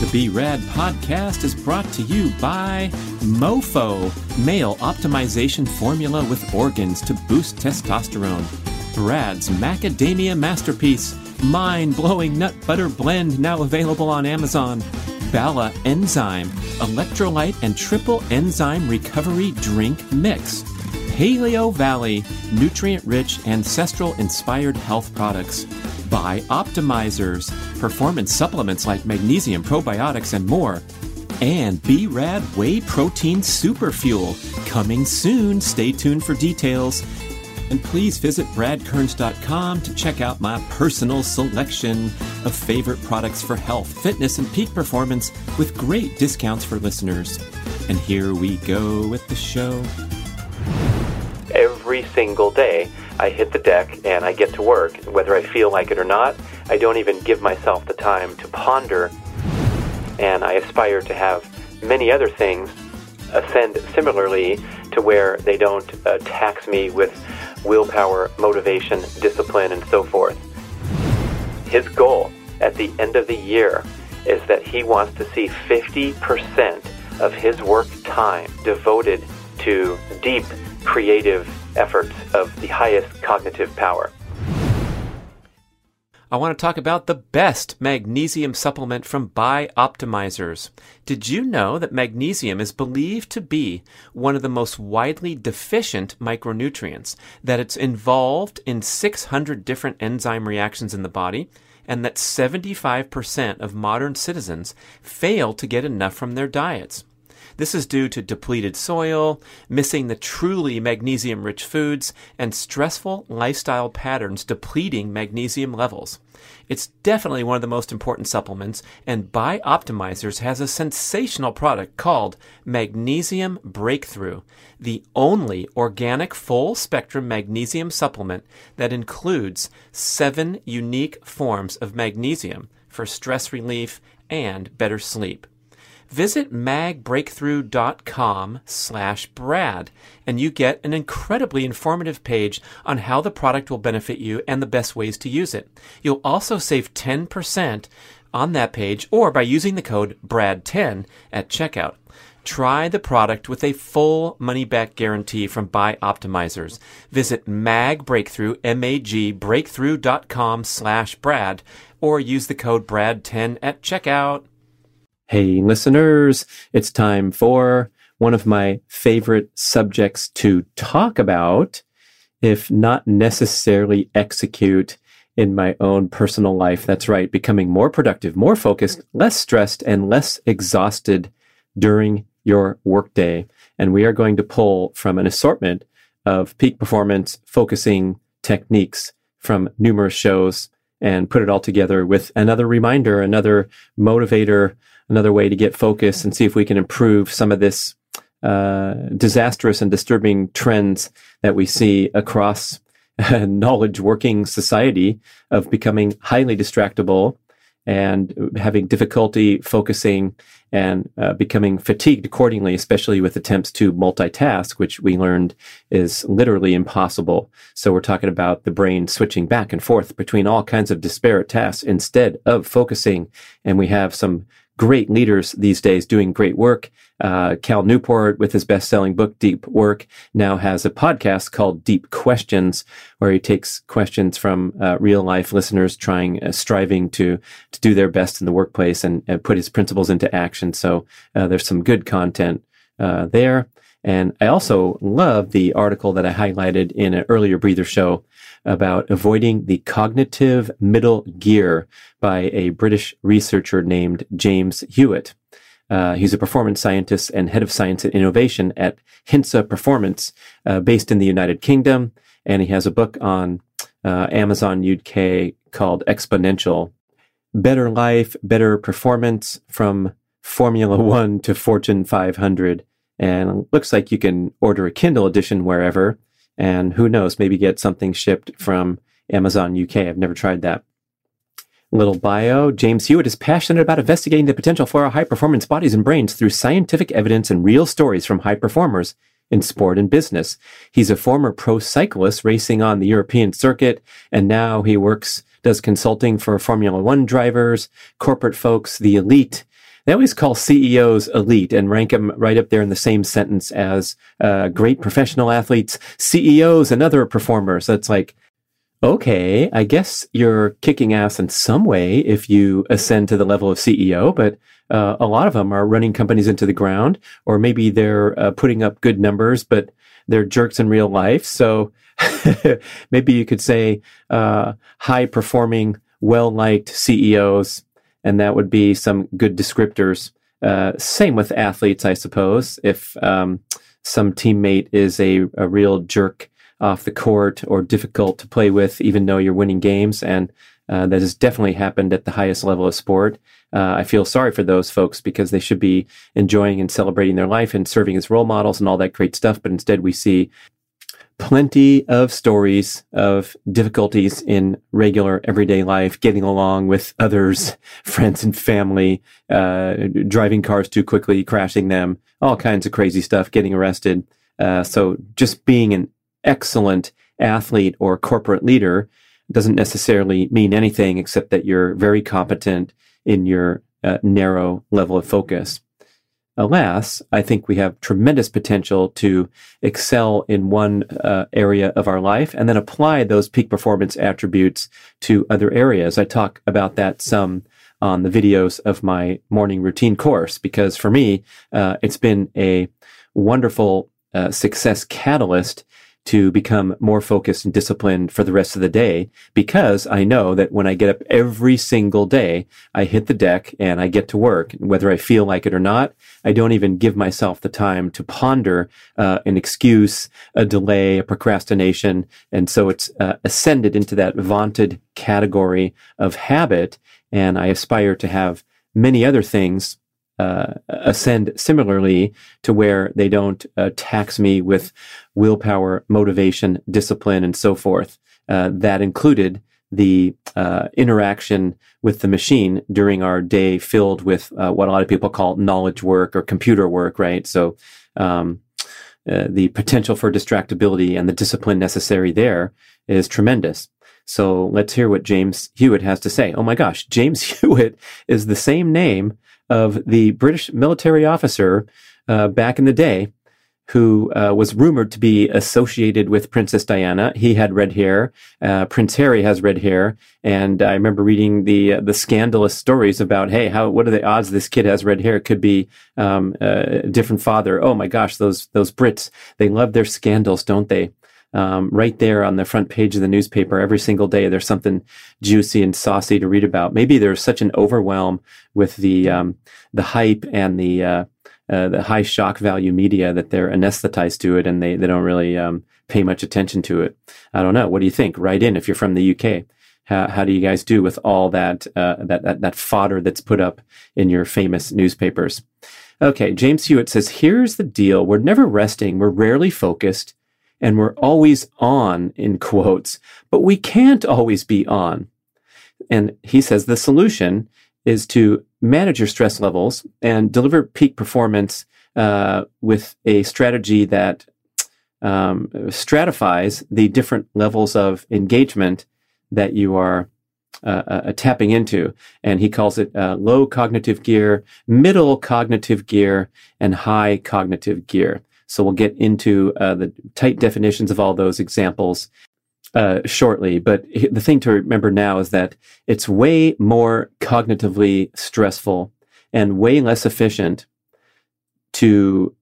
The Be Rad podcast is brought to you by MoFo, male optimization formula with organs to boost testosterone. Brad's macadamia masterpiece, mind blowing nut butter blend now available on Amazon. Bala enzyme, electrolyte and triple enzyme recovery drink mix. Paleo Valley, nutrient rich, ancestral inspired health products. Bioptimizers, performance supplements like magnesium, probiotics, and more. And B Rad Whey Protein Super Fuel, coming soon. Stay tuned for details. And please visit bradkearns.com to check out my personal selection of favorite products for health, fitness, and peak performance with great discounts for listeners. And here we go with the show every single day. I hit the deck and I get to work, whether I feel like it or not. I don't even give myself the time to ponder, and I aspire to have many other things ascend similarly to where they don't uh, tax me with willpower, motivation, discipline, and so forth. His goal at the end of the year is that he wants to see 50% of his work time devoted to deep creative efforts of the highest cognitive power. I want to talk about the best magnesium supplement from Bioptimizers. Did you know that magnesium is believed to be one of the most widely deficient micronutrients, that it's involved in 600 different enzyme reactions in the body, and that 75% of modern citizens fail to get enough from their diets? This is due to depleted soil, missing the truly magnesium rich foods, and stressful lifestyle patterns depleting magnesium levels. It's definitely one of the most important supplements, and Bioptimizers has a sensational product called Magnesium Breakthrough, the only organic full spectrum magnesium supplement that includes seven unique forms of magnesium for stress relief and better sleep visit magbreakthrough.com slash brad and you get an incredibly informative page on how the product will benefit you and the best ways to use it. You'll also save 10% on that page or by using the code BRAD10 at checkout. Try the product with a full money back guarantee from Bioptimizers. Visit magbreakthrough, M-A-G, breakthrough.com slash Brad or use the code BRAD10 at checkout. Hey, listeners, it's time for one of my favorite subjects to talk about, if not necessarily execute in my own personal life. That's right, becoming more productive, more focused, less stressed, and less exhausted during your workday. And we are going to pull from an assortment of peak performance focusing techniques from numerous shows and put it all together with another reminder, another motivator another way to get focus and see if we can improve some of this uh, disastrous and disturbing trends that we see across knowledge working society of becoming highly distractible and having difficulty focusing and uh, becoming fatigued accordingly, especially with attempts to multitask, which we learned is literally impossible. So we're talking about the brain switching back and forth between all kinds of disparate tasks instead of focusing. And we have some great leaders these days doing great work. Uh, Cal Newport, with his best-selling book Deep Work, now has a podcast called Deep Questions, where he takes questions from uh, real-life listeners trying, uh, striving to to do their best in the workplace and, and put his principles into action. So uh, there's some good content uh, there. And I also love the article that I highlighted in an earlier breather show about avoiding the cognitive middle gear by a British researcher named James Hewitt. Uh, he's a performance scientist and head of science and innovation at Hintsa Performance, uh, based in the United Kingdom. And he has a book on uh, Amazon UK called Exponential Better Life, Better Performance from Formula One to Fortune 500. And looks like you can order a Kindle edition wherever. And who knows, maybe get something shipped from Amazon UK. I've never tried that. Little bio James Hewitt is passionate about investigating the potential for our high performance bodies and brains through scientific evidence and real stories from high performers in sport and business. He's a former pro cyclist racing on the European circuit, and now he works, does consulting for Formula One drivers, corporate folks, the elite, they always call CEOs elite and rank them right up there in the same sentence as uh, great professional athletes, CEOs, and other performers. It's like, okay, I guess you're kicking ass in some way if you ascend to the level of CEO, but uh, a lot of them are running companies into the ground, or maybe they're uh, putting up good numbers, but they're jerks in real life. So maybe you could say uh, high performing, well liked CEOs, and that would be some good descriptors. Uh, same with athletes, I suppose. If um, some teammate is a, a real jerk off the court or difficult to play with, even though you're winning games. And uh, that has definitely happened at the highest level of sport. Uh, I feel sorry for those folks because they should be enjoying and celebrating their life and serving as role models and all that great stuff. But instead, we see plenty of stories of difficulties in regular everyday life, getting along with others, friends and family, uh, driving cars too quickly, crashing them, all kinds of crazy stuff, getting arrested. Uh, so just being an excellent athlete or corporate leader doesn't necessarily mean anything except that you're very competent in your uh, narrow level of focus. Alas, I think we have tremendous potential to excel in one uh, area of our life and then apply those peak performance attributes to other areas. I talk about that some on the videos of my morning routine course because for me, uh, it's been a wonderful uh, success catalyst to become more focused and disciplined for the rest of the day because I know that when I get up every single day, I hit the deck and I get to work. Whether I feel like it or not, I don't even give myself the time to ponder uh, an excuse, a delay, a procrastination. And so it's uh, ascended into that vaunted category of habit. And I aspire to have many other things uh, ascend similarly to where they don't uh, tax me with willpower, motivation, discipline, and so forth. Uh, that included the uh, interaction with the machine during our day filled with uh, what a lot of people call knowledge work or computer work, right? So, um, uh, the potential for distractibility and the discipline necessary there is tremendous. So let's hear what James Hewitt has to say. Oh my gosh, James Hewitt is the same name of the British military officer uh, back in the day who uh, was rumored to be associated with Princess Diana. He had red hair. Uh, Prince Harry has red hair, and I remember reading the uh, the scandalous stories about, hey, how what are the odds this kid has red hair? It could be um, a different father. Oh my gosh, those those Brits they love their scandals, don't they? Um, right there on the front page of the newspaper every single day. There's something juicy and saucy to read about. Maybe there's such an overwhelm with the um, the hype and the uh, uh, the high shock value media that they're anesthetized to it and they they don't really um, pay much attention to it. I don't know. What do you think? Write in if you're from the UK. How, how do you guys do with all that, uh, that that that fodder that's put up in your famous newspapers? Okay, James Hewitt says, here's the deal. We're never resting. We're rarely focused and we're always on in quotes, but we can't always be on. And he says the solution is to manage your stress levels and deliver peak performance uh, with a strategy that um, stratifies the different levels of engagement that you are uh, uh, tapping into. And he calls it uh, low cognitive gear, middle cognitive gear, and high cognitive gear. So we'll get into uh, the tight definitions of all those examples uh, shortly. But the thing to remember now is that it's way more cognitively stressful and way less efficient to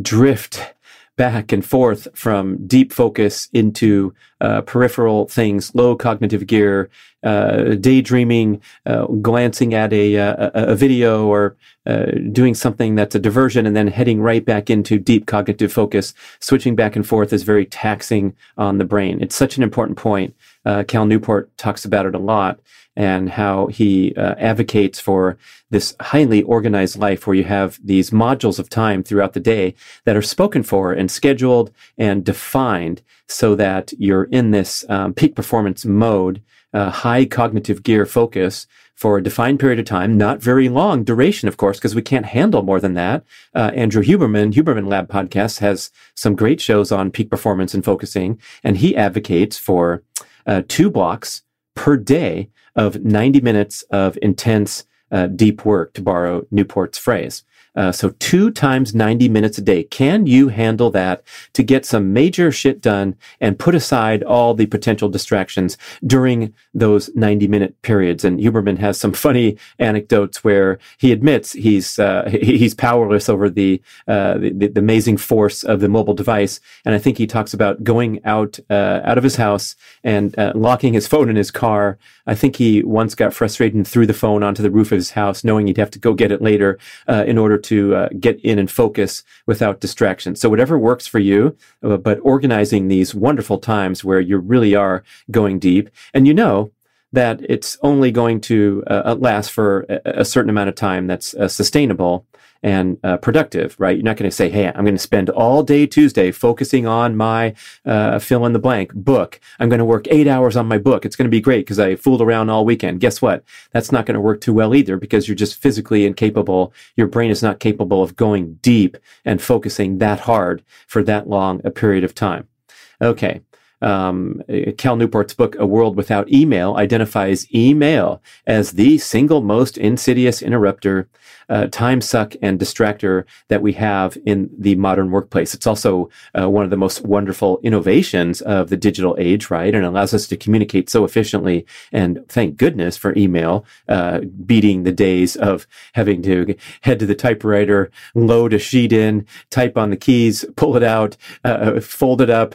drift back and forth from deep focus into uh, peripheral things, low cognitive gear, uh, daydreaming, uh, glancing at a, uh, a, a video or uh, doing something that's a diversion and then heading right back into deep cognitive focus. Switching back and forth is very taxing on the brain. It's such an important point. Uh, Cal Newport talks about it a lot and how he uh, advocates for this highly organized life where you have these modules of time throughout the day that are spoken for and scheduled and defined so that you're in this um, peak performance mode, uh, high cognitive gear focus for a defined period of time, not very long duration, of course, because we can't handle more than that. Uh, Andrew Huberman, Huberman Lab Podcast, has some great shows on peak performance and focusing, and he advocates for uh, two blocks per day of 90 minutes of intense uh, deep work, to borrow Newport's phrase. Uh, so two times 90 minutes a day. Can you handle that to get some major shit done and put aside all the potential distractions during those 90 minute periods? And Huberman has some funny anecdotes where he admits he's, uh, he's powerless over the, uh, the, the, amazing force of the mobile device. And I think he talks about going out, uh, out of his house and uh, locking his phone in his car. I think he once got frustrated and threw the phone onto the roof of his house, knowing he'd have to go get it later uh, in order to uh, get in and focus without distraction. So whatever works for you, uh, but organizing these wonderful times where you really are going deep, and you know that it's only going to uh, last for a, a, certain amount of time that's uh, sustainable and uh, productive, right? You're not going to say, Hey, I'm going to spend all day Tuesday focusing on my uh, fill in the blank book. I'm going to work eight hours on my book. It's going to be great because I fooled around all weekend. Guess what? That's not going to work too well either because you're just physically incapable. Your brain is not capable of going deep and focusing that hard for that long a period of time. Okay um, Cal Newport's book, A World Without Email, identifies email as the single most insidious interrupter, uh, time suck, and distractor that we have in the modern workplace. It's also uh, one of the most wonderful innovations of the digital age, right? And allows us to communicate so efficiently. And thank goodness for email, uh, beating the days of having to head to the typewriter, load a sheet in, type on the keys, pull it out, uh, fold it up,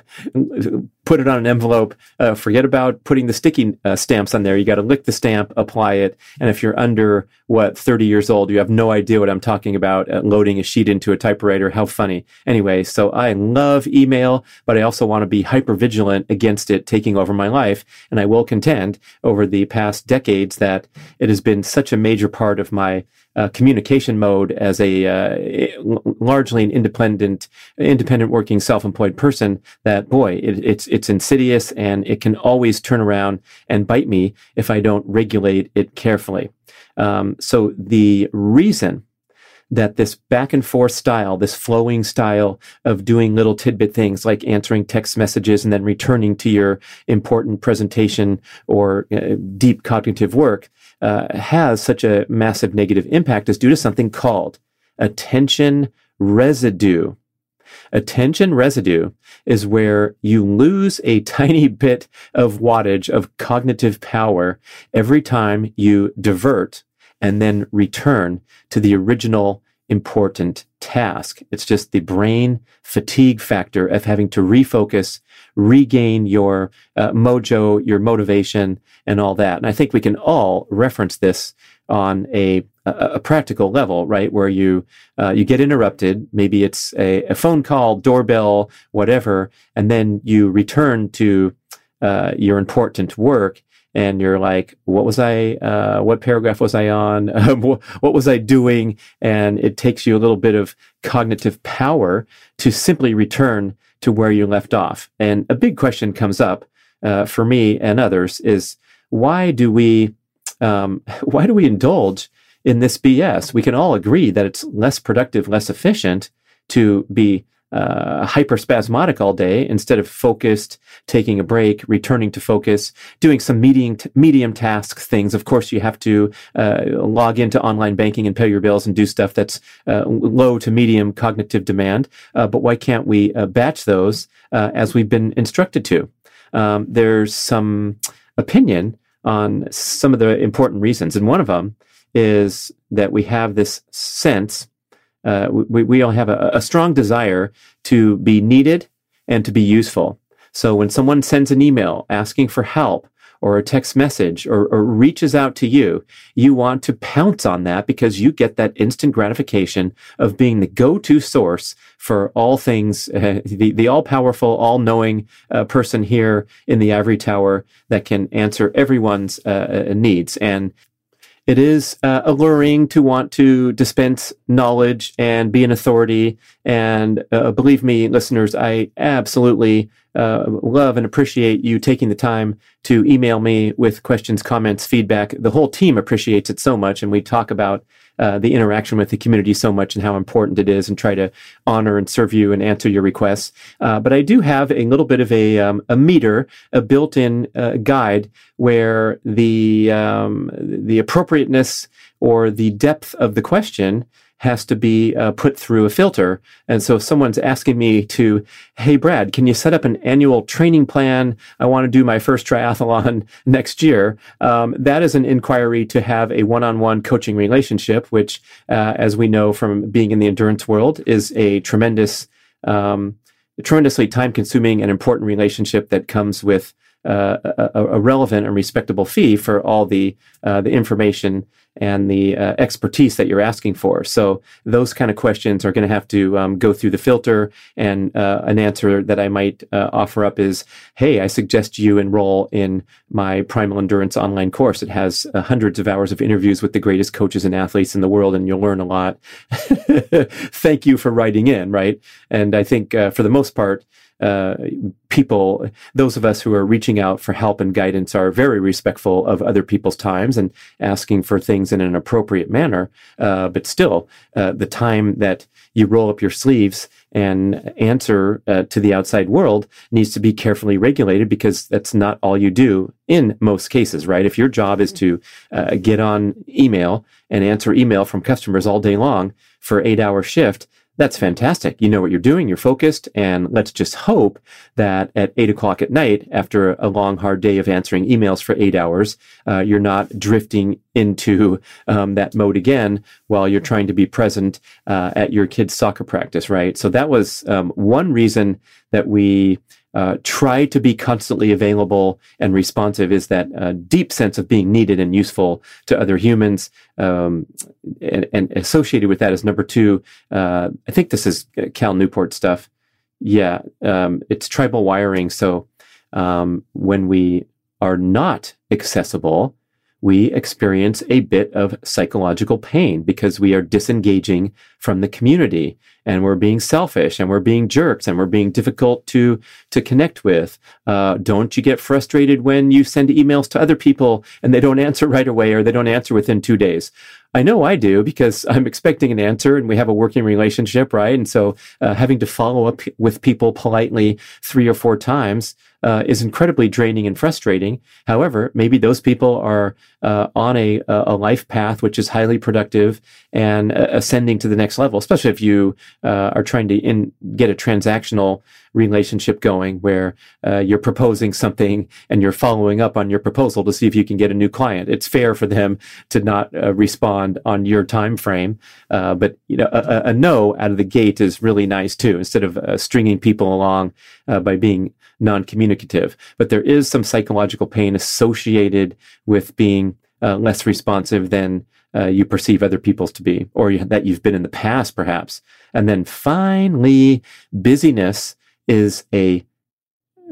put it on an envelope. Uh, forget about putting the sticky uh, stamps on there. You got to lick the stamp, apply it. And if you're under what 30 years old, you have no idea what I'm talking about. Uh, loading a sheet into a typewriter. How funny. Anyway, so I love email, but I also want to be hyper vigilant against it taking over my life. And I will contend over the past decades that it has been such a major part of my uh, communication mode as a uh, largely an independent, independent working, self-employed person. That boy, it, it's it's insidious and it can always turn around and bite me if I don't regulate it carefully. Um, so the reason that this back and forth style, this flowing style of doing little tidbit things like answering text messages and then returning to your important presentation or uh, deep cognitive work uh, has such a massive negative impact is due to something called attention residue. Attention residue is where you lose a tiny bit of wattage of cognitive power every time you divert and then return to the original important task. It's just the brain fatigue factor of having to refocus, regain your uh, mojo, your motivation, and all that. And I think we can all reference this on a a, practical level, right? Where you uh, you get interrupted, maybe it's a, a, phone call, doorbell, whatever, and then you return to uh, your important work, and you're like, what was I, uh, what paragraph was I on? what was I doing? And it takes you a little bit of cognitive power to simply return to where you left off. And a big question comes up uh, for me and others is why do we, um, why do we indulge in this BS? We can all agree that it's less productive, less efficient to be uh, hyperspasmodic all day instead of focused, taking a break, returning to focus, doing some medium t- medium task things. Of course, you have to uh, log into online banking and pay your bills and do stuff that's uh, low to medium cognitive demand. Uh, but why can't we uh, batch those uh, as we've been instructed to? Um, there's some opinion on some of the important reasons, and one of them is that we have this sense uh, we, we all have a, a strong desire to be needed and to be useful. So when someone sends an email asking for help or a text message or, or, reaches out to you, you want to pounce on that because you get that instant gratification of being the go-to source for all things, uh, the, the all-powerful, all-knowing uh, person here in the ivory tower that can answer everyone's uh, uh needs. And it is uh, alluring to want to dispense knowledge and be an authority. And uh, believe me, listeners, I absolutely uh, love and appreciate you taking the time to email me with questions, comments, feedback. The whole team appreciates it so much. And we talk about uh, the interaction with the community so much and how important it is and try to honor and serve you and answer your requests. Uh, but I do have a little bit of a, um, a meter, a built-in uh, guide where the, um, the appropriateness or the depth of the question has to be uh, put through a filter. And so if someone's asking me to, hey, Brad, can you set up an annual training plan? I want to do my first triathlon next year. Um, that is an inquiry to have a one on one coaching relationship, which, uh, as we know from being in the endurance world, is a tremendous, um, tremendously time consuming and important relationship that comes with uh, a, a, relevant and respectable fee for all the uh, the information and the uh, expertise that you're asking for. So those kind of questions are going to have to um, go through the filter. And uh, an answer that I might uh, offer up is, "Hey, I suggest you enroll in my Primal Endurance online course. It has hundreds of hours of interviews with the greatest coaches and athletes in the world, and you'll learn a lot." Thank you for writing in, right? And I think for the most part uh, people, those of us who are reaching out for help and guidance are very respectful of other people's times and asking for things in an appropriate manner. Uh, but still, uh, the time that you roll up your sleeves and answer uh, to the outside world needs to be carefully regulated because that's not all you do in most cases, right? If your job is to uh, get on email and answer email from customers all day long for eight hour shift, that's fantastic. You know what you're doing, you're focused, and let's just hope that at eight o'clock at night, after a long, hard day of answering emails for eight hours, uh, you're not drifting into um, that mode again while you're trying to be present uh, at your kid's soccer practice, right? So that was um, one reason that we uh, try to be constantly available and responsive is that uh, deep sense of being needed and useful to other humans. Um, and, and, associated with that is number two. Uh, I think this is Cal Newport stuff. Yeah, um, it's tribal wiring. So um, when we are not accessible, we experience a bit of psychological pain because we are disengaging from the community and we're being selfish and we're being jerks and we're being difficult to to connect with. Uh, don't you get frustrated when you send emails to other people and they don't answer right away or they don't answer within two days? I know I do because I'm expecting an answer and we have a working relationship, right? And so uh, having to follow up with people politely three or four times uh, is incredibly draining and frustrating. However, maybe those people are uh, on a, a life path which is highly productive and uh, ascending to the next level, especially if you uh, are trying to in, get a transactional relationship going where uh, you're proposing something and you're following up on your proposal to see if you can get a new client. It's fair for them to not uh, respond on your time frame, but you know a, a, no out of the gate is really nice too. Instead of stringing people along by being non-communicative, but there is some psychological pain associated with being uh, less responsive than uh, you perceive other people's to be, or you, that you've been in the past, perhaps. And then finally, busyness is a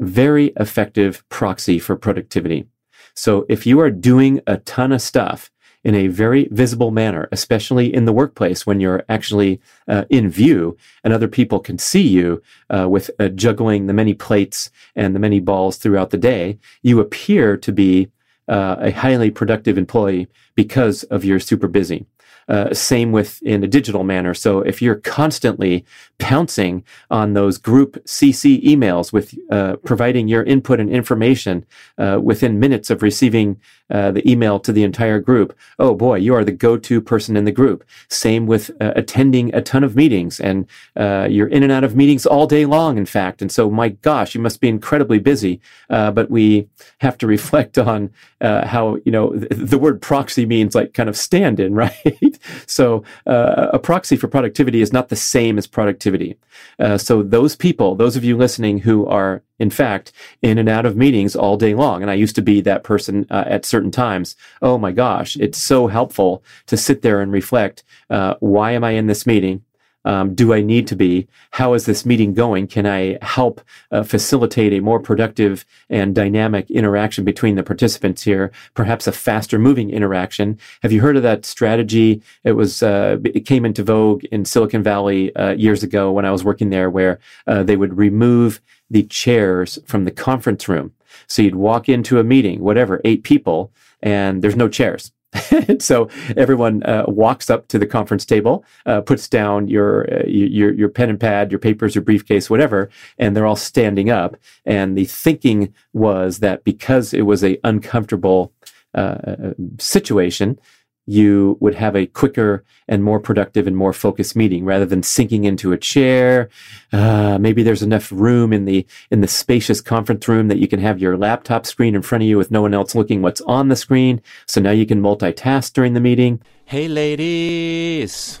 very effective proxy for productivity. So if you are doing a ton of stuff in a very visible manner, especially in the workplace when you're actually uh, in view and other people can see you uh, with uh, juggling the many plates and the many balls throughout the day, you appear to be uh, a highly productive employee because of your super busy. Uh, same with in a digital manner. So if you're constantly pouncing on those group CC emails with uh, providing your input and information uh, within minutes of receiving uh, the email to the entire group, oh boy, you are the go-to person in the group. Same with uh, attending a ton of meetings and uh, you're in and out of meetings all day long, in fact. And so, my gosh, you must be incredibly busy. but we have to reflect on how, you know, th- the word proxy means like kind of stand in, right? So uh, a proxy for productivity is not the same as productivity. Uh, so those people, those of you listening who are in fact in and out of meetings all day long, and I used to be that person uh, at certain times. Oh my gosh, it's so helpful to sit there and reflect. Uh, why am I in this meeting? Um, do I need to be? How is this meeting going? Can I help uh, facilitate a more productive and dynamic interaction between the participants here? Perhaps a faster moving interaction. Have you heard of that strategy? It was uh, it came into vogue in Silicon Valley uh, years ago when I was working there, where uh, they would remove the chairs from the conference room. So you'd walk into a meeting, whatever, eight people, and there's no chairs so everyone uh, walks up to the conference table, uh, puts down your, uh, your your pen and pad, your papers, your briefcase, whatever, and they're all standing up. And the thinking was that because it was a uncomfortable uh, situation, you would have a quicker and more productive and more focused meeting rather than sinking into a chair. Uh, maybe there's enough room in the in the spacious conference room that you can have your laptop screen in front of you with no one else looking what's on the screen. So now you can multitask during the meeting. Hey, ladies.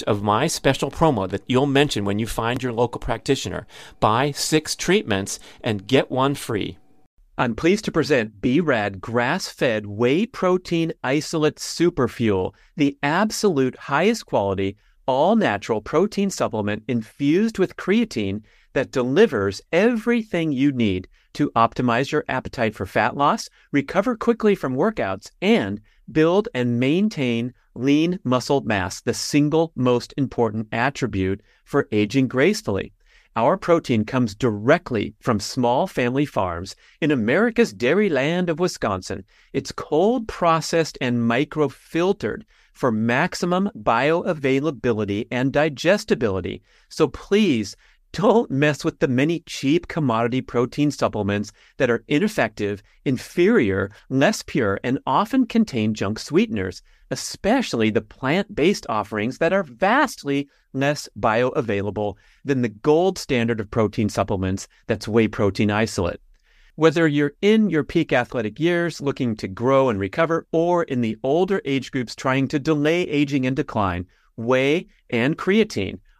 of my special promo that you'll mention when you find your local practitioner. Buy six treatments and get one free. I'm pleased to present B-Rad grass-fed whey protein isolate superfuel, the absolute highest quality, all-natural protein supplement infused with creatine that delivers everything you need to optimize your appetite for fat loss, recover quickly from workouts, and build and maintain lean muscle mass, the single most important attribute for aging gracefully. Our protein comes directly from small family farms in America's dairy land of Wisconsin. It's cold processed and microfiltered for maximum bioavailability and digestibility. So please don't mess with the many cheap commodity protein supplements that are ineffective, inferior, less pure, and often contain junk sweeteners, especially the plant based offerings that are vastly less bioavailable than the gold standard of protein supplements that's whey protein isolate. Whether you're in your peak athletic years looking to grow and recover, or in the older age groups trying to delay aging and decline, whey and creatine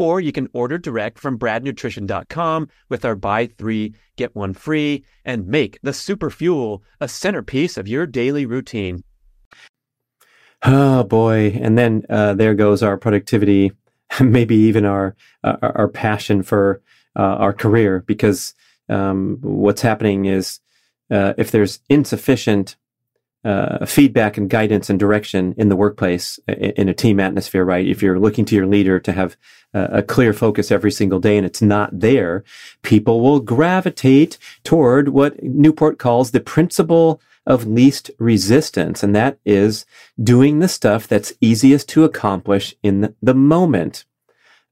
or you can order direct from bradnutrition.com with our buy three, get one free, and make the super fuel a centerpiece of your daily routine. Oh boy. And then uh, there goes our productivity, maybe even our, uh, our passion for uh, our career, because um, what's happening is uh, if there's insufficient uh, feedback and guidance and direction in the workplace in a team atmosphere, right? If you're looking to your leader to have a clear focus every single day and it's not there, people will gravitate toward what Newport calls the principle of least resistance. And that is doing the stuff that's easiest to accomplish in the moment.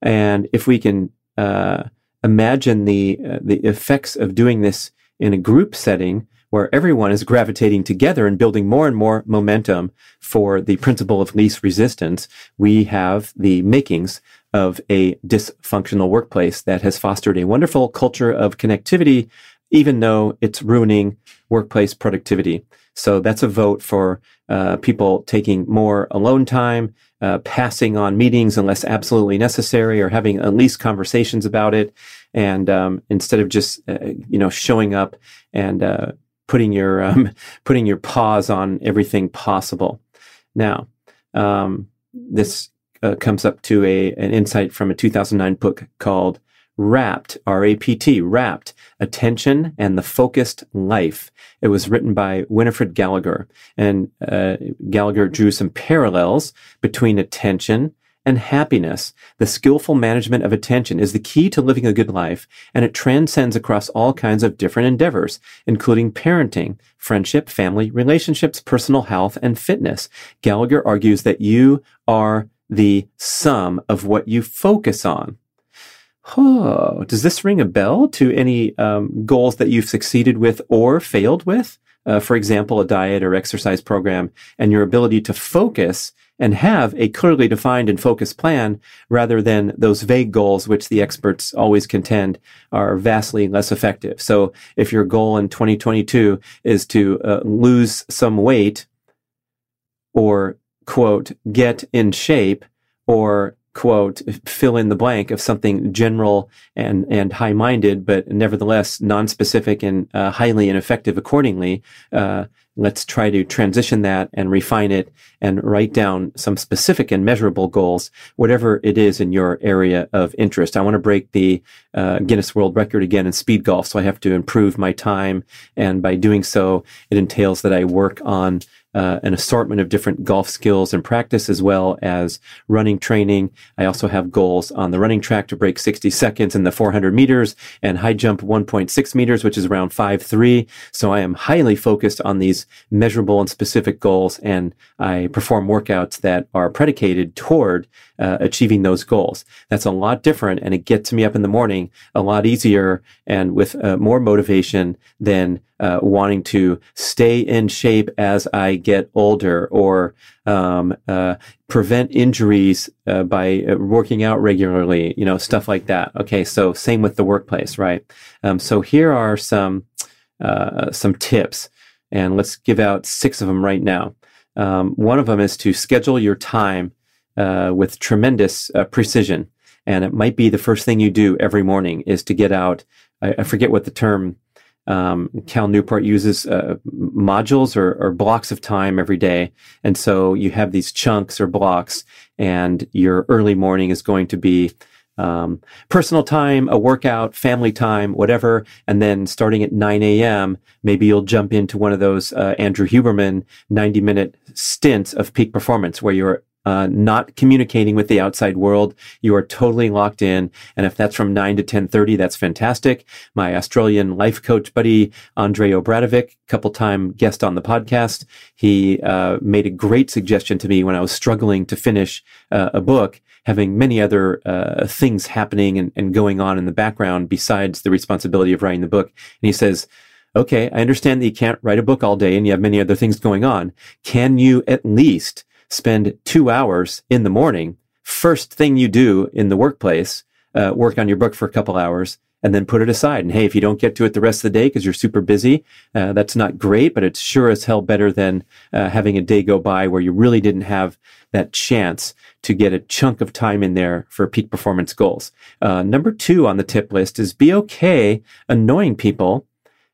And if we can, uh, imagine the, uh, the effects of doing this in a group setting, where everyone is gravitating together and building more and more momentum for the principle of least resistance, we have the makings of a dysfunctional workplace that has fostered a wonderful culture of connectivity, even though it's ruining workplace productivity. So that's a vote for uh, people taking more alone time, uh, passing on meetings unless absolutely necessary, or having at least conversations about it, and um, instead of just uh, you know showing up and uh, putting your um, putting your paws on everything possible. Now, Um, this uh, comes up to a an insight from a 2009 book called Rapt, R-A-P-T, Rapt, Attention and the Focused Life. It was written by Winifred Gallagher, and uh, Gallagher drew some parallels between attention and happiness. The skillful management of attention is the key to living a good life, and it transcends across all kinds of different endeavors, including parenting, friendship, family, relationships, personal health, and fitness. Gallagher argues that you are the sum of what you focus on. Oh, does this ring a bell to any um, goals that you've succeeded with or failed with? Uh, for example, a diet or exercise program, and your ability to focus and have a clearly defined and focused plan rather than those vague goals, which the experts always contend are vastly less effective. So if your goal in 2022 is to uh, lose some weight or quote, get in shape or quote, fill in the blank of something general and, and high minded, but nevertheless non-specific and uh, highly ineffective accordingly. Uh, let's try to transition that and refine it and write down some specific and measurable goals, whatever it is in your area of interest. I want to break the uh, Guinness World Record again in speed golf, so I have to improve my time. And by doing so, it entails that I work on uh, an assortment of different golf skills and practice as well as running training. I also have goals on the running track to break 60 seconds in the 400 meters and high jump 1.6 meters, which is around 5'3. So I am highly focused on these measurable and specific goals and I perform workouts that are predicated toward uh, achieving those goals. That's a lot different and it gets me up in the morning a lot easier and with uh, more motivation than uh, wanting to stay in shape as I get older or um, uh, prevent injuries uh, by uh, working out regularly, you know, stuff like that. Okay, so same with the workplace, right? Um, so here are some uh, some tips, and let's give out six of them right now. Um, one of them is to schedule your time uh, with tremendous precision, and it might be the first thing you do every morning is to get out. I, I forget what the term um, Cal Newport uses uh, modules or, or, blocks of time every day. And so you have these chunks or blocks, and your early morning is going to be um, personal time, a workout, family time, whatever. And then starting at 9 a.m., maybe you'll jump into one of those uh, Andrew Huberman 90 minute stints of peak performance where you're uh, not communicating with the outside world. You are totally locked in. And if that's from 9 to 1030, that's fantastic. My Australian life coach buddy, Andre Obradovic, couple time guest on the podcast, he uh, made a great suggestion to me when I was struggling to finish uh, a book having many other uh, things happening and, and, going on in the background besides the responsibility of writing the book. And he says, okay, I understand that you can't write a book all day and you have many other things going on. Can you at least spend two hours in the morning, first thing you do in the workplace, uh, work on your book for a couple hours and then put it aside. And hey, if you don't get to it the rest of the day because you're super busy, uh, that's not great, but it's sure as hell better than uh, having a day go by where you really didn't have that chance to get a chunk of time in there for peak performance goals. Uh, number two on the tip list is be okay annoying people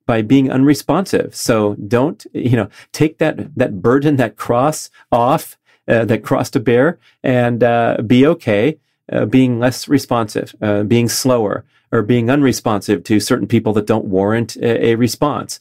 by being unresponsive. So don't, you know, take that, that burden, that cross off uh, that cross a bear and uh, be okay uh, being less responsive, uh, being slower, or being unresponsive to certain people that don't warrant a, a response.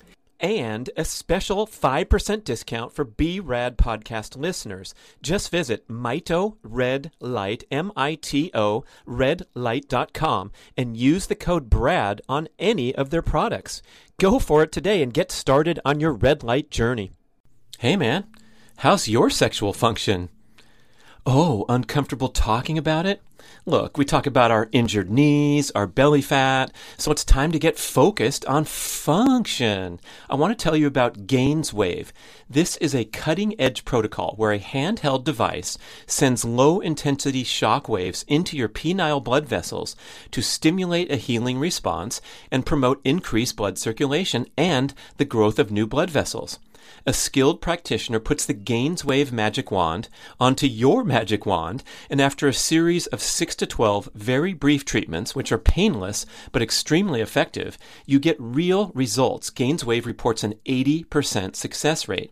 and a special 5% discount for B-Rad podcast listeners. Just visit Mito Red Light, M-I-T-O, redlight.com and use the code BRAD on any of their products. Go for it today and get started on your red light journey. Hey man, how's your sexual function? Oh, uncomfortable talking about it? Look, we talk about our injured knees, our belly fat, so it's time to get focused on function. I want to tell you about GainsWave. This is a cutting edge protocol where a handheld device sends low intensity shock waves into your penile blood vessels to stimulate a healing response and promote increased blood circulation and the growth of new blood vessels a skilled practitioner puts the GainsWave magic wand onto your magic wand, and after a series of 6 to 12 very brief treatments, which are painless but extremely effective, you get real results. GainsWave reports an 80% success rate.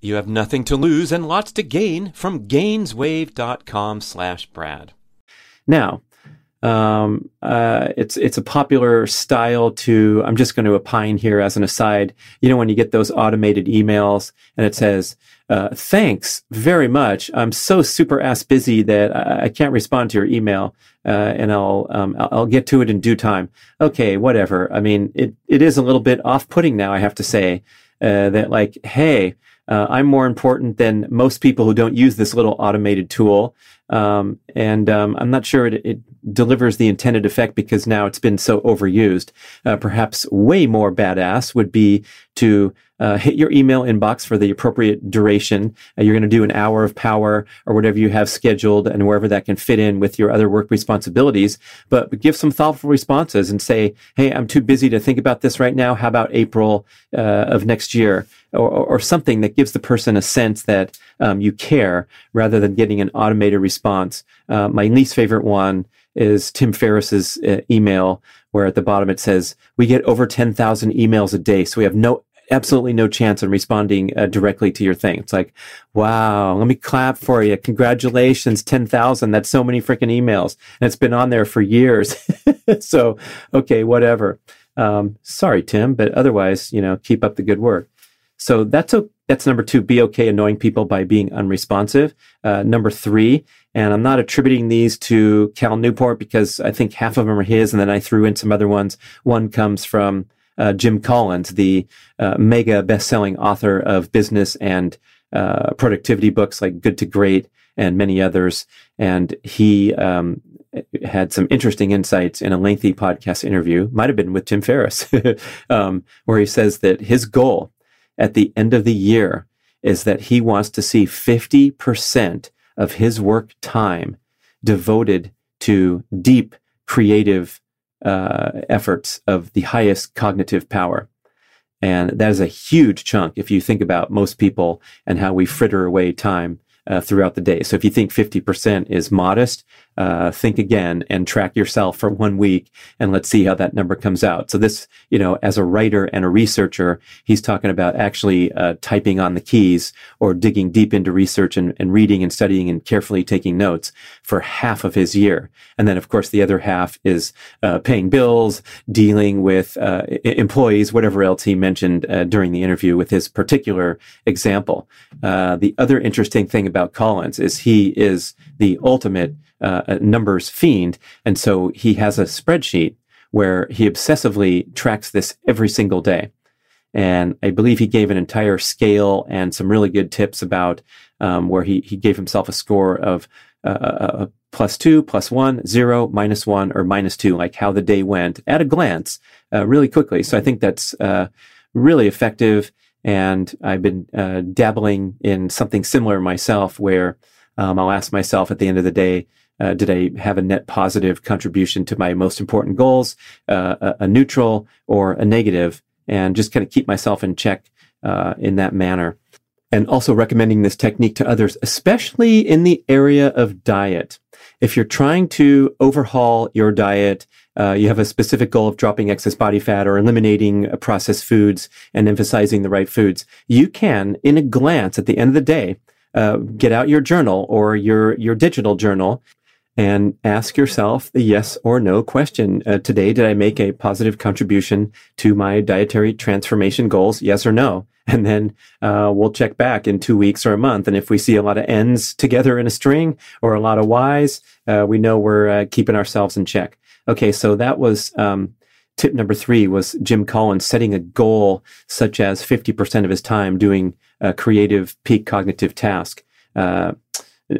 You have nothing to lose and lots to gain from gainswave.com slash Brad. Now, um, uh, it's it's a popular style to. I'm just going to opine here as an aside. You know, when you get those automated emails and it says, uh, "Thanks very much. I'm so super ass busy that I, I can't respond to your email, uh, and I'll, um, I'll I'll get to it in due time." Okay, whatever. I mean, it it is a little bit off putting now. I have to say uh, that, like, hey uh, I'm more important than most people who don't use this little automated tool. Um, and um, I'm not sure it, it, delivers the intended effect because now it's been so overused. Uh, perhaps way more badass would be to uh, hit your email inbox for the appropriate duration. Uh, you're going to do an hour of power or whatever you have scheduled and wherever that can fit in with your other work responsibilities. But, give some thoughtful responses and say, Hey, I'm too busy to think about this right now. How about April uh, of next year? Or, or, something that gives the person a sense that um, you care rather than getting an automated response. Uh, my least favorite one is Tim Ferriss's uh, email where at the bottom it says, we get over 10,000 emails a day. So we have no absolutely no chance in responding uh, directly to your thing. It's like, wow, let me clap for you. Congratulations, 10,000. That's so many freaking emails. And it's been on there for years. so, okay, whatever. Um, sorry, Tim, but otherwise, you know, keep up the good work. So that's a, that's number two. Be okay annoying people by being unresponsive. Uh, number three, and I'm not attributing these to Cal Newport because I think half of them are his, and then I threw in some other ones. One comes from uh, Jim Collins, the uh, mega best-selling author of business and uh, productivity books like Good to Great and many others. And he um, had some interesting insights in a lengthy podcast interview, might have been with Tim Ferriss, um, where he says that his goal at the end of the year is that he wants to see 50% of his work time devoted to deep creative uh, efforts of the highest cognitive power. And that is a huge chunk if you think about most people and how we fritter away time uh, throughout the day. So if you think 50% is modest, uh, think again and track yourself for one week and let's see how that number comes out. So this, you know, as a writer and a researcher, he's talking about actually uh, typing on the keys or digging deep into research and, and reading and studying and carefully taking notes for half of his year. And then, of course, the other half is uh, paying bills, dealing with uh, employees, whatever else he mentioned uh, during the interview with his particular example. the other interesting thing about Collins is he is the ultimate uh, numbers fiend. And so he has a spreadsheet where he obsessively tracks this every single day. And I believe he gave an entire scale and some really good tips about um, where he, he gave himself a score of uh, uh, uh, plus two, plus one, zero, minus one, or minus two, like how the day went at a glance, uh, really quickly. So I think that's uh, really effective. And I've been uh, dabbling in something similar myself where um, I'll ask myself at the end of the day, uh, did I have a net positive contribution to my most important goals, uh, a, a, neutral or a negative, and just kind of keep myself in check uh, in that manner. And also recommending this technique to others, especially in the area of diet. If you're trying to overhaul your diet, uh, you have a specific goal of dropping excess body fat or eliminating uh, processed foods and emphasizing the right foods, you can, in a glance at the end of the day, uh, get out your journal or your your digital journal and ask yourself the yes or no question. Uh, today, did I make a positive contribution to my dietary transformation goals? Yes or no? And then uh, we'll check back in two weeks or a month. And if we see a lot of N's together in a string or a lot of Y's, uh, we know we're uh, keeping ourselves in check. Okay, so that was um, tip number three was Jim Collins setting a goal such as 50% of his time doing a creative peak cognitive task. Uh,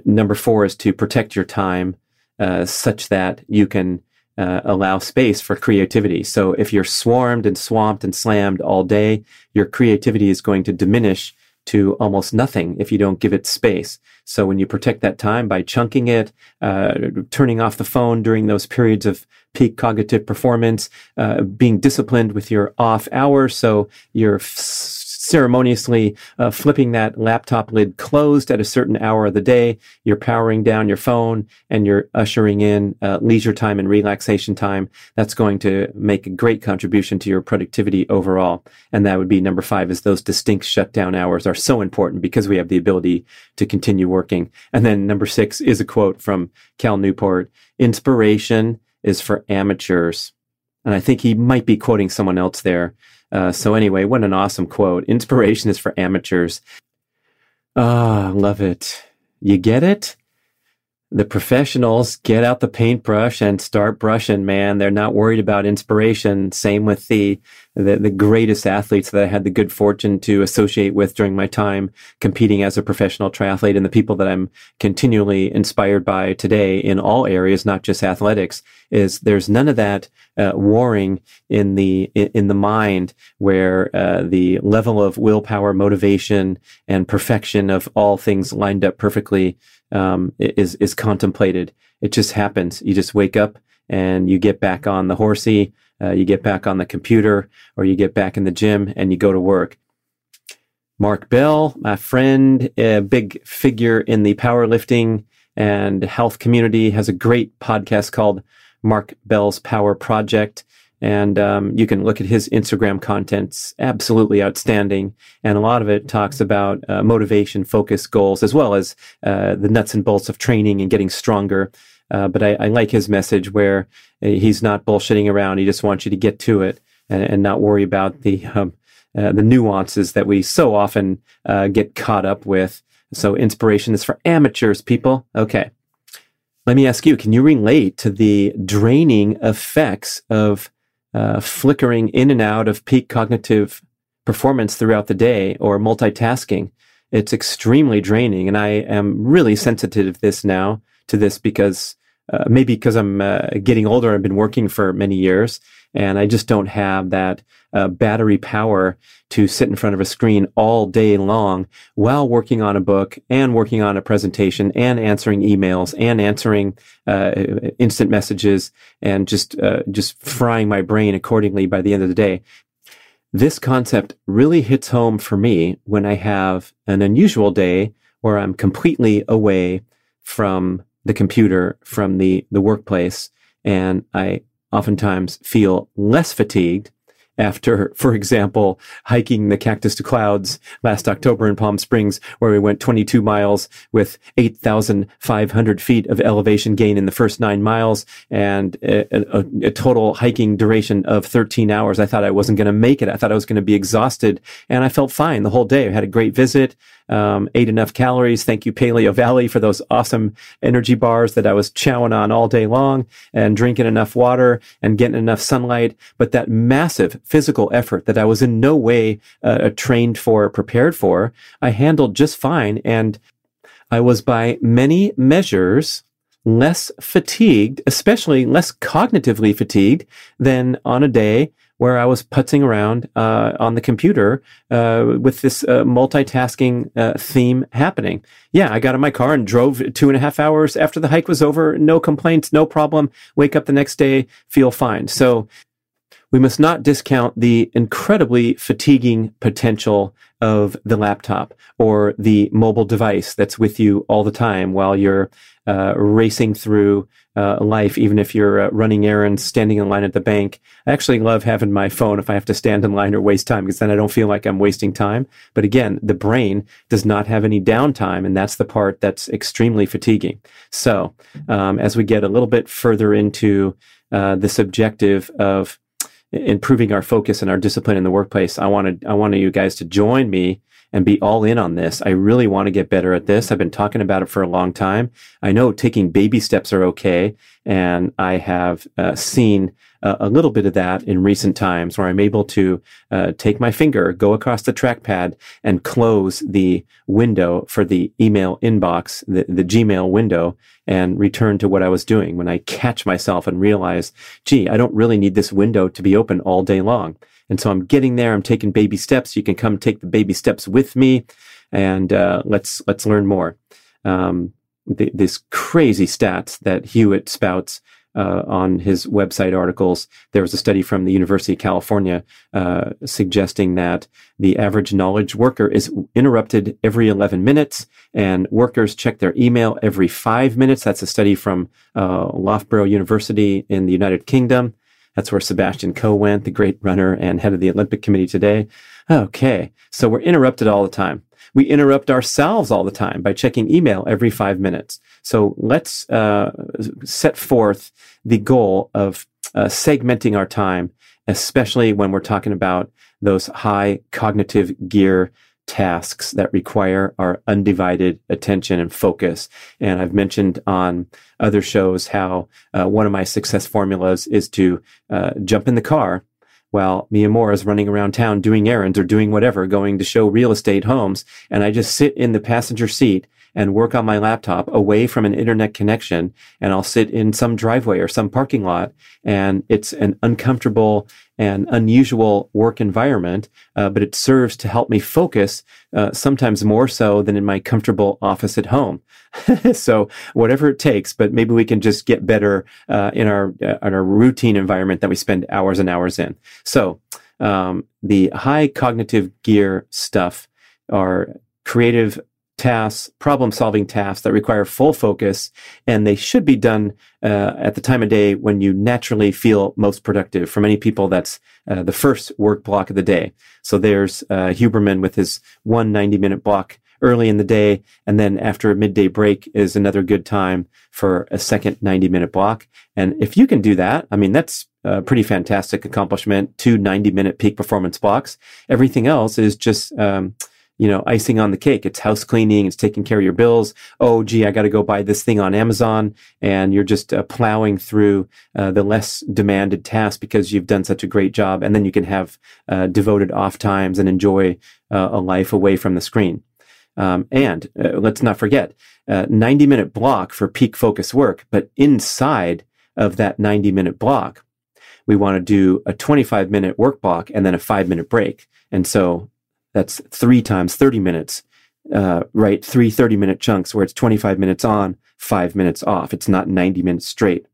number four is to protect your time uh, such that you can uh, allow space for creativity. So if you're swarmed and swamped and slammed all day, your creativity is going to diminish to almost nothing if you don't give it space. So when you protect that time by chunking it, uh, turning off the phone during those periods of peak cognitive performance, uh, being disciplined with your off hours, so you're f- ceremoniously uh, flipping that laptop lid closed at a certain hour of the day. You're powering down your phone and you're ushering in uh, leisure time and relaxation time. That's going to make a great contribution to your productivity overall. And that would be number five is those distinct shutdown hours are so important because we have the ability to continue working. And then number six is a quote from Cal Newport. Inspiration is for amateurs. And I think he might be quoting someone else there. Uh, so anyway, what an awesome quote. Inspiration is for amateurs. Ah, oh, love it. You get it? The professionals get out the paintbrush and start brushing, man. They're not worried about inspiration. Same with the the, the greatest athletes that I had the good fortune to associate with during my time competing as a professional triathlete and the people that I'm continually inspired by today in all areas, not just athletics, is there's none of that uh, warring in the in the mind where uh, the level of willpower, motivation, and perfection of all things lined up perfectly um, is is contemplated. It just happens. You just wake up and you get back on the horsey, uh, you get back on the computer, or you get back in the gym and you go to work. Mark Bell, my friend, a big figure in the powerlifting and health community, has a great podcast called Mark Bell's Power Project. And um, you can look at his Instagram contents, absolutely outstanding. And a lot of it talks about uh, motivation, focus, goals, as well as uh, the nuts and bolts of training and getting stronger. Uh, but I, I, like his message where uh, he's not bullshitting around. He just wants you to get to it and, and not worry about the um, uh, the nuances that we so often uh, get caught up with. So inspiration is for amateurs, people. Okay. Let me ask you, can you relate to the draining effects of uh, flickering in and out of peak cognitive performance throughout the day or multitasking? It's extremely draining. And I am really sensitive to this now to this because uh, maybe because I'm uh, getting older, I've been working for many years, and I just don't have that uh, battery power to sit in front of a screen all day long while working on a book and working on a presentation and answering emails and answering uh, instant messages and just uh, just frying my brain accordingly by the end of the day. This concept really hits home for me when I have an unusual day where I'm completely away from the computer from the, the workplace. And I oftentimes feel less fatigued after, for example, hiking the Cactus to Clouds last October in Palm Springs, where we went 22 miles with 8,500 feet of elevation gain in the first nine miles and a, a, a total hiking duration of 13 hours. I thought I wasn't going to make it. I thought I was going to be exhausted and I felt fine the whole day. I had a great visit um, ate enough calories. Thank you, Paleovalley, for those awesome energy bars that I was chowing on all day long and drinking enough water and getting enough sunlight. But that massive physical effort that I was in no way uh, trained for, prepared for, I handled just fine. And I was by many measures less fatigued, especially less cognitively fatigued than on a day where I was putzing around uh, on the computer uh, with this uh, multitasking uh, theme happening. Yeah, I got in my car and drove two and a half hours after the hike was over. No complaints, no problem. Wake up the next day, feel fine. So we must not discount the incredibly fatiguing potential of the laptop or the mobile device that's with you all the time while you're uh, racing through uh, life, even if you're uh, running errands, standing in line at the bank. I actually love having my phone if I have to stand in line or waste time because then I don't feel like I'm wasting time. But again, the brain does not have any downtime, and that's the part that's extremely fatiguing. So, um, as we get a little bit further into uh, this objective of improving our focus and our discipline in the workplace, I wanted I wanted you guys to join me and be all in on this. I really want to get better at this. I've been talking about it for a long time. I know taking baby steps are okay. And I have uh, seen a little bit of that in recent times where I'm able to uh, take my finger, go across the trackpad and close the window for the email inbox, the, the Gmail window and return to what I was doing when I catch myself and realize, gee, I don't really need this window to be open all day long. And so I'm getting there. I'm taking baby steps. You can come take the baby steps with me, and uh, let's let's learn more. Um, crazy stats that Hewitt spouts uh, on his website articles. There was a study from the University of California uh, suggesting that the average knowledge worker is interrupted every 11 minutes, and workers check their email every five minutes. That's a study from uh, Loughborough University in the United Kingdom. That's where Sebastian Coe went, the great runner and head of the Olympic Committee today. Okay. So we're interrupted all the time. We interrupt ourselves all the time by checking email every five minutes. So let's uh, set forth the goal of uh, segmenting our time, especially when we're talking about those high cognitive gear tasks that require our undivided attention and focus. And I've mentioned on other shows how uh, one of my success formulas is to uh, jump in the car, while Mia Moore is running around town doing errands or doing whatever, going to show real estate homes. And I just sit in the passenger seat and work on my laptop away from an internet connection. And I'll sit in some driveway or some parking lot. And it's an uncomfortable and unusual work environment, uh, but it serves to help me focus, uh, sometimes more so than in my comfortable office at home. so whatever it takes, but maybe we can just get better uh, in our uh, in our routine environment that we spend hours and hours in. So um, the high cognitive gear stuff are creative tasks, problem solving tasks that require full focus, and they should be done uh, at the time of day when you naturally feel most productive. For many people, that's uh, the first work block of the day. So there's uh, Huberman with his one 90 minute block early in the day, and then after a midday break is another good time for a second 90 minute block. And if you can do that, I mean, that's a pretty fantastic accomplishment, two 90 minute peak performance blocks. Everything else is just, um, you know, icing on the cake. It's house cleaning. It's taking care of your bills. Oh, gee, I got to go buy this thing on Amazon. And you're just uh, plowing through uh, the less demanded tasks because you've done such a great job. And then you can have uh, devoted off times and enjoy uh, a life away from the screen. Um, and uh, let's not forget, uh, 90 minute block for peak focus work. But inside of that 90 minute block, we want to do a 25 minute work block and then a five minute break. And so that's three times 30 minutes, uh, right? Three 30 minute chunks where it's 25 minutes on, five minutes off. It's not 90 minutes straight.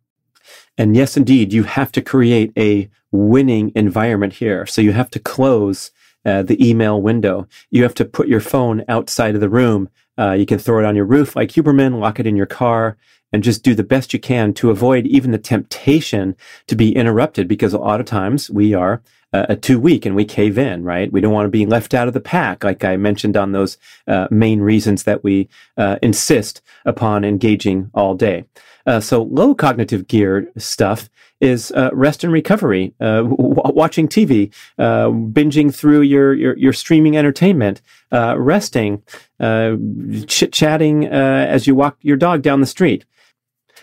And yes, indeed, you have to create a winning environment here. So you have to close uh, the email window. You have to put your phone outside of the room. Uh, you can throw it on your roof like Huberman, lock it in your car, and just do the best you can to avoid even the temptation to be interrupted because a lot of times we are uh, too weak and we cave in, right? We don't want to be left out of the pack, like I mentioned on those uh, main reasons that we uh, insist upon engaging all day. Uh, so low cognitive gear stuff is uh, rest and recovery, uh, w- watching TV, binging through your, your, your streaming entertainment, resting, chit chatting as you walk your dog down the street.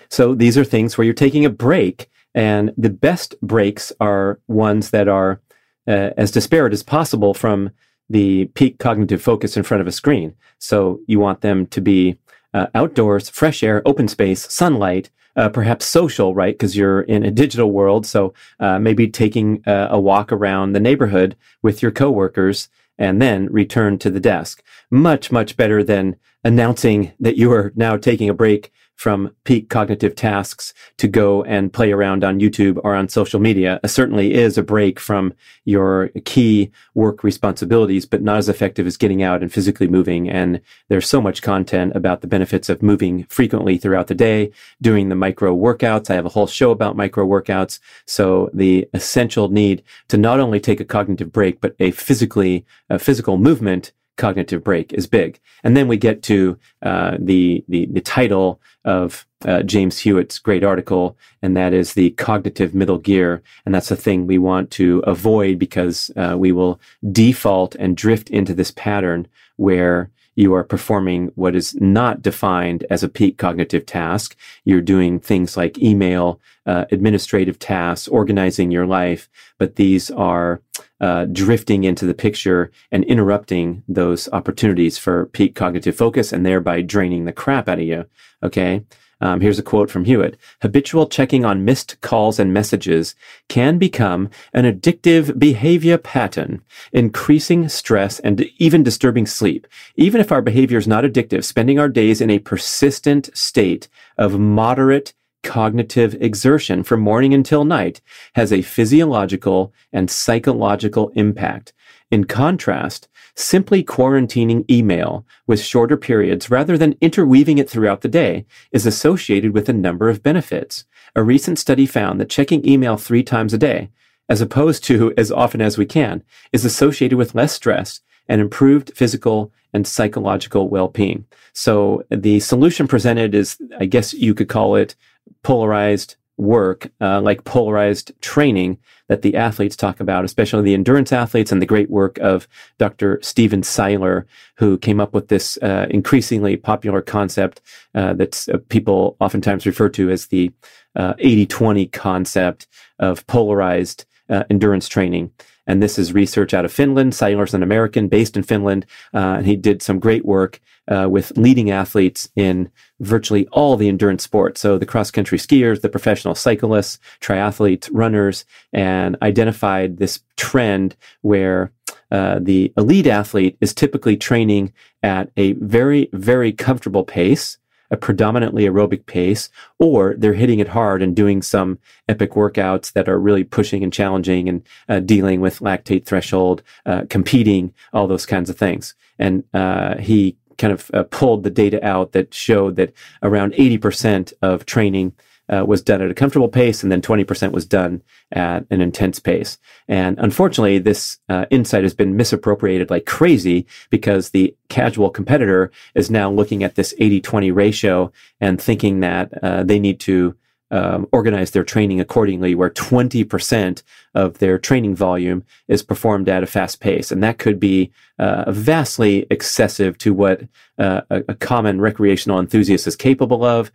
So these are things where you're taking a break and the best breaks are ones that are uh, as disparate as possible from the peak cognitive focus in front of a screen. So you want them to be uh, outdoors, fresh air, open space, sunlight, uh, perhaps social, right? Because you're in a digital world. So uh, maybe taking uh, a walk around the neighborhood with your coworkers and then return to the desk. Much, much better than announcing that you are now taking a break from peak cognitive tasks to go and play around on YouTube or on social media uh, certainly is a break from your key work responsibilities, but not as effective as getting out and physically moving. And there's so much content about the benefits of moving frequently throughout the day, doing the micro workouts. I have a whole show about micro workouts. So the essential need to not only take a cognitive break, but a physically, a physical movement cognitive break is big. And then we get to uh, the, the, the title of uh, James Hewitt's great article, and that is the cognitive middle gear. And that's the thing we want to avoid because uh, we will default and drift into this pattern where you are performing what is not defined as a peak cognitive task. You're doing things like email, uh, administrative tasks, organizing your life, but these are uh, drifting into the picture and interrupting those opportunities for peak cognitive focus and thereby draining the crap out of you. Okay. Um, here's a quote from Hewitt. Habitual checking on missed calls and messages can become an addictive behavior pattern, increasing stress and even disturbing sleep. Even if our behavior is not addictive, spending our days in a persistent state of moderate cognitive exertion from morning until night has a physiological and psychological impact. In contrast, simply quarantining email with shorter periods rather than interweaving it throughout the day is associated with a number of benefits. A recent study found that checking email three times a day, as opposed to as often as we can, is associated with less stress and improved physical and psychological well-being. So the solution presented is, I guess you could call it polarized work, uh, like polarized training that the athletes talk about, especially the endurance athletes and the great work of Dr. Stephen Seiler, who came up with this uh, increasingly popular concept uh, that uh, people oftentimes refer to as the 80-20 uh, concept of polarized uh, endurance training. And this is research out of Finland. Seiler's an American based in Finland. Uh, and he did some great work uh, with leading athletes in virtually all the endurance sports. So the cross country skiers, the professional cyclists, triathletes, runners, and identified this trend where uh, the elite athlete is typically training at a very, very comfortable pace a predominantly aerobic pace, or they're hitting it hard and doing some epic workouts that are really pushing and challenging and uh, dealing with lactate threshold, uh, competing, all those kinds of things. And uh, he kind of uh, pulled the data out that showed that around 80% of training uh, was done at a comfortable pace, and then 20% was done at an intense pace. And unfortunately, this uh, insight has been misappropriated like crazy because the casual competitor is now looking at this 80 20 ratio and thinking that uh, they need to um, organize their training accordingly, where 20% of their training volume is performed at a fast pace. And that could be uh, vastly excessive to what uh, a, a, common recreational enthusiast is capable of.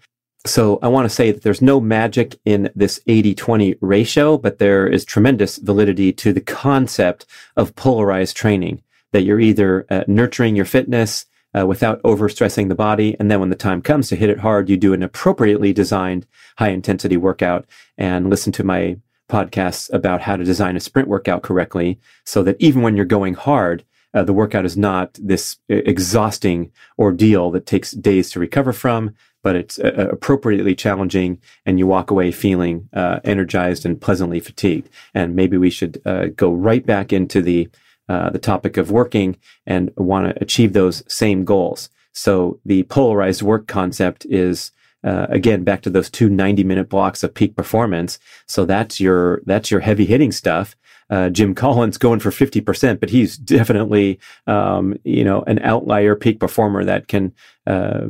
So I want to say that there's no magic in this 80-20 ratio, but there is tremendous validity to the concept of polarized training that you're either uh, nurturing your fitness uh, without overstressing the body. And then when the time comes to hit it hard, you do an appropriately designed high intensity workout and listen to my podcasts about how to design a sprint workout correctly so that even when you're going hard, uh, the workout is not this exhausting ordeal that takes days to recover from, but it's uh, uh, appropriately challenging and you walk away feeling uh, energized and pleasantly fatigued. And maybe we should uh, go right back into the uh, the topic of working and want to achieve those same goals. So the polarized work concept is uh, again back to those two 90 minute blocks of peak performance. So that's your that's your heavy hitting stuff. Uh, Jim Collins going for 50%, but he's definitely, um, you know, an outlier peak performer that can, uh,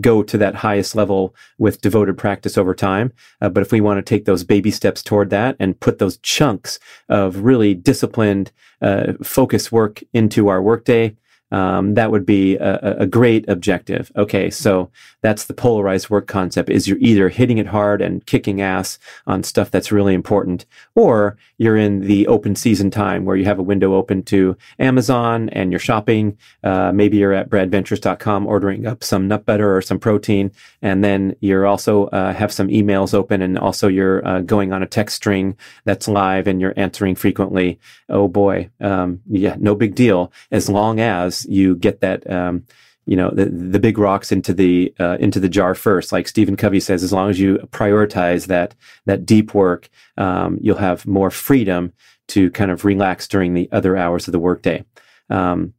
go to that highest level with devoted practice over time. Uh, but if we want to take those baby steps toward that and put those chunks of really disciplined, uh, focus work into our workday, um, that would be a, a, great objective. Okay, so that's the polarized work concept: is you're either hitting it hard and kicking ass on stuff that's really important, or you're in the open season time where you have a window open to Amazon and you're shopping. Uh, maybe you're at bradventures.com ordering up some nut butter or some protein, and then you're also uh, have some emails open, and also you're uh, going on a text string that's live and you're answering frequently. Oh boy, um, yeah, no big deal as long as you get that, um, you know, the, the big rocks into the, uh, into the jar first. Like Stephen Covey says, as long as you prioritize that, that deep work, um, you'll have more freedom to kind of relax during the other hours of the workday. Um,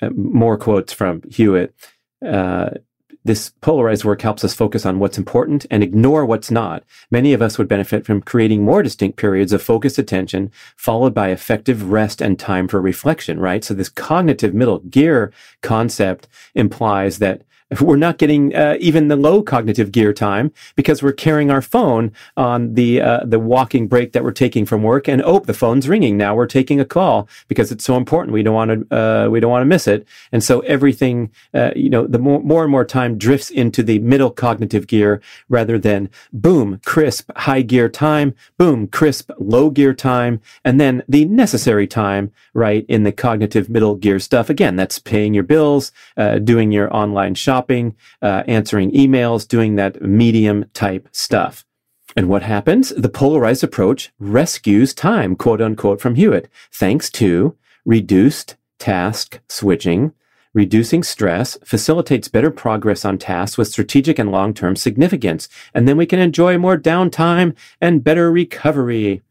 uh, more quotes from Hewitt. Uh, this polarized work helps us focus on what's important and ignore what's not. Many of us would benefit from creating more distinct periods of focused attention, followed by effective rest and time for reflection, right? So this cognitive middle gear concept implies that we're not getting uh, even the low cognitive gear time because we're carrying our phone on the uh, the walking break that we're taking from work, and oh, the phone's ringing. Now we're taking a call because it's so important. We don't want to uh, we don't want to miss it, and so everything uh, you know the more more and more time drifts into the middle cognitive gear rather than boom crisp high gear time, boom crisp low gear time, and then the necessary time right in the cognitive middle gear stuff. Again, that's paying your bills, uh, doing your online shopping shopping, uh, answering emails, doing that medium type stuff. And what happens? The polarized approach rescues time, quote unquote, from Hewitt, thanks to reduced task switching, reducing stress, facilitates better progress on tasks with strategic and long-term significance. And then we can enjoy more downtime and better recovery.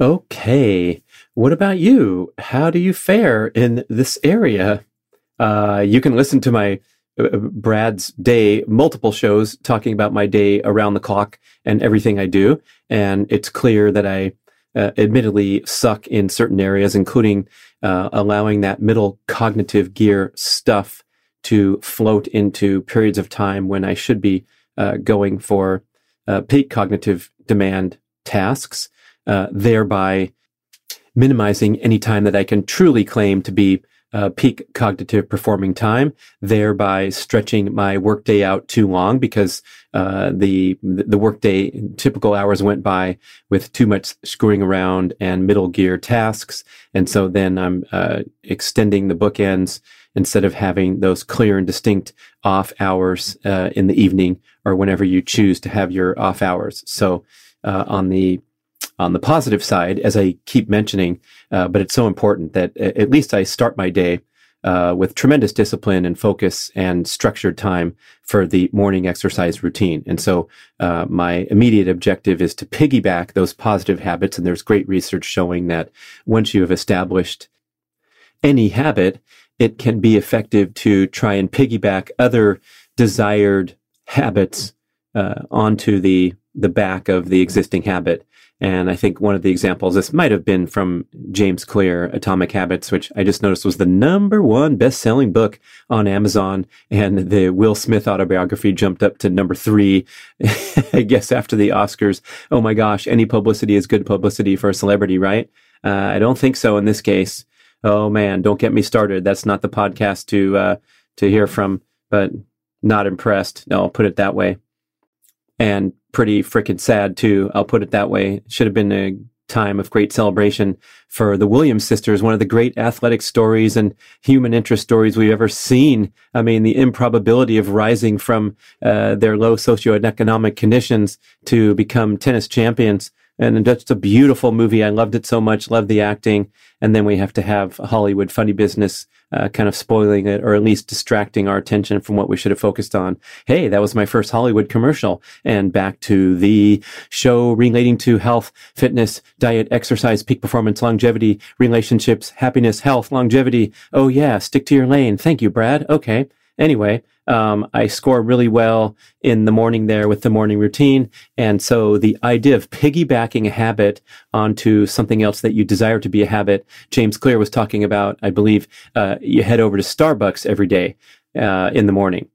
Okay. What about you? How do you fare in this area? Uh, you can listen to my uh, uh, Brad's day, multiple shows talking about my day around the clock and everything I do. And it's clear that I uh, admittedly suck in certain areas, including uh, allowing that middle cognitive gear stuff to float into periods of time when I should be uh, going for peak cognitive demand tasks, thereby minimizing any time that I can truly claim to be uh, peak cognitive performing time, thereby stretching my workday out too long because uh, the the workday typical hours went by with too much screwing around and middle gear tasks, and so then I'm uh, extending the bookends instead of having those clear and distinct off hours uh, in the evening or whenever you choose to have your off hours. So uh, on the on the positive side, as I keep mentioning, uh, but it's so important that at least I start my day uh, with tremendous discipline and focus and structured time for the morning exercise routine. And so, uh, my immediate objective is to piggyback those positive habits. And there's great research showing that once you have established any habit, it can be effective to try and piggyback other desired habits uh, onto the the back of the existing habit. And I think one of the examples, this might have been from James Clear, Atomic Habits, which I just noticed was the number one best selling book on Amazon. And the Will Smith autobiography jumped up to number three, I guess, after the Oscars. Oh my gosh, any publicity is good publicity for a celebrity, right? Uh, I don't think so in this case. Oh man, don't get me started. That's not the podcast to, uh, to hear from, but not impressed. No, I'll put it that way and pretty freaking sad too. I'll put it that way. It should have been a time of great celebration for the Williams sisters, one of the great athletic stories and human interest stories we've ever seen. I mean, the improbability of rising from uh, their low socioeconomic conditions to become tennis champions and just a beautiful movie. I loved it so much, loved the acting. And then we have to have Hollywood funny business uh, kind of spoiling it or at least distracting our attention from what we should have focused on. Hey, that was my first Hollywood commercial. And back to the show relating to health, fitness, diet, exercise, peak performance, longevity, relationships, happiness, health, longevity. Oh yeah, stick to your lane. Thank you, Brad. Okay. Anyway, um, I score really well in the morning there with the morning routine. And so the idea of piggybacking a habit onto something else that you desire to be a habit, James Clear was talking about, I believe, uh, you head over to Starbucks every day uh, in the morning.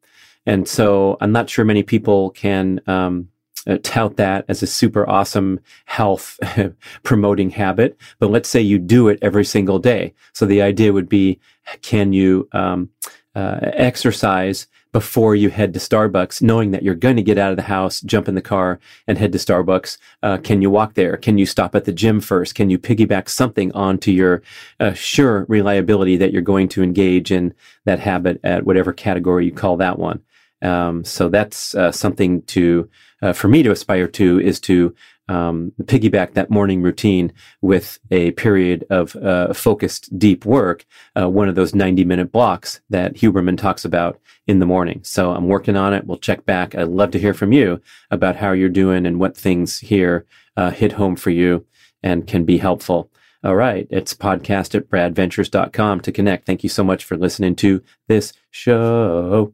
And so I'm not sure many people can um, uh, tout that as a super awesome health promoting habit. But let's say you do it every single day. So the idea would be, can you um, uh, exercise before you head to Starbucks, knowing that you're going to get out of the house, jump in the car, and head to Starbucks? Uh, can you walk there? Can you stop at the gym first? Can you piggyback something onto your uh, sure reliability that you're going to engage in that habit at whatever category you call that one? Um, so that's uh, something to uh, for me to aspire to is to um, piggyback that morning routine with a period of uh, focused deep work, uh, one of those 90 minute blocks that Huberman talks about in the morning. So I'm working on it. We'll check back. I'd love to hear from you about how you're doing and what things here uh, hit home for you and can be helpful. All right. It's podcast at bradventures.com to connect. Thank you so much for listening to this show.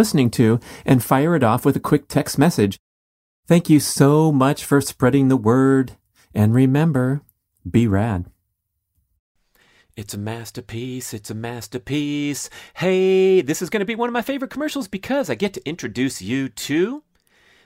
to and fire it off with a quick text message. Thank you so much for spreading the word. And remember, be rad. It's a masterpiece. It's a masterpiece. Hey, this is going to be one of my favorite commercials because I get to introduce you to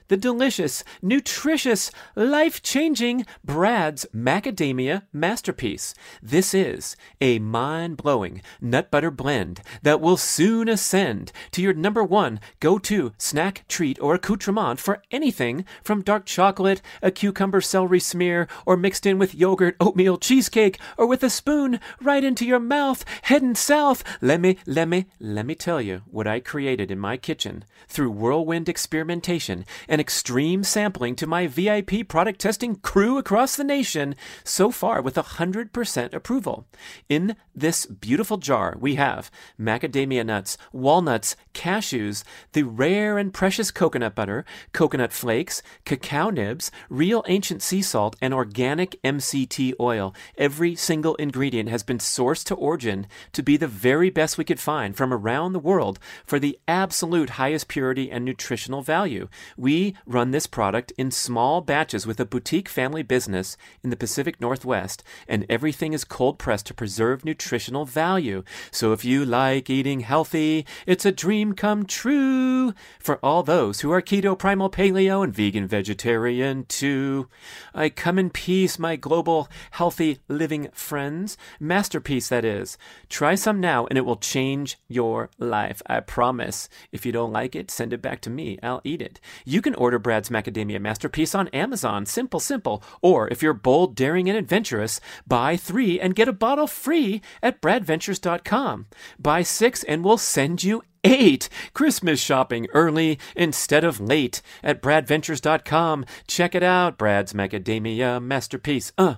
the delicious, nutritious, life changing Brad's Macadamia Masterpiece. This is a mind blowing nut butter blend that will soon ascend to your number one go to snack, treat, or accoutrement for anything from dark chocolate, a cucumber celery smear, or mixed in with yogurt, oatmeal, cheesecake, or with a spoon right into your mouth, heading south. Let me, let me, let me tell you what I created in my kitchen through whirlwind experimentation and extreme sampling to my VIP product testing crew across the nation, so far with 100% approval. In this beautiful jar, we have macadamia nuts, walnuts, cashews, the rare and precious coconut butter, coconut flakes, cacao nibs, real ancient sea salt, and organic MCT oil. Every single ingredient has been sourced to origin to be the very best we could find from around the world for the absolute highest purity and nutritional value. We run this product in small batches with a boutique family business in the Pacific Northwest, and everything is cold pressed to preserve nutritional value. So if you like eating healthy, it's a dream come true for all those who are keto, primal, paleo, and vegan vegetarian too. I come in peace, my global healthy living friends. Masterpiece, that is. Try some now, and it will change your life. I promise. If you don't like it, send it back to me. I'll eat it. You can order Brad's Macadamia Masterpiece on Amazon. Simple, simple. Or if you're bold, daring, and adventurous, buy three and get a bottle free at bradventures.com. Buy six and we'll send you eight. Christmas shopping early instead of late at bradventures.com. Check it out. Brad's Macadamia Masterpiece. Uh.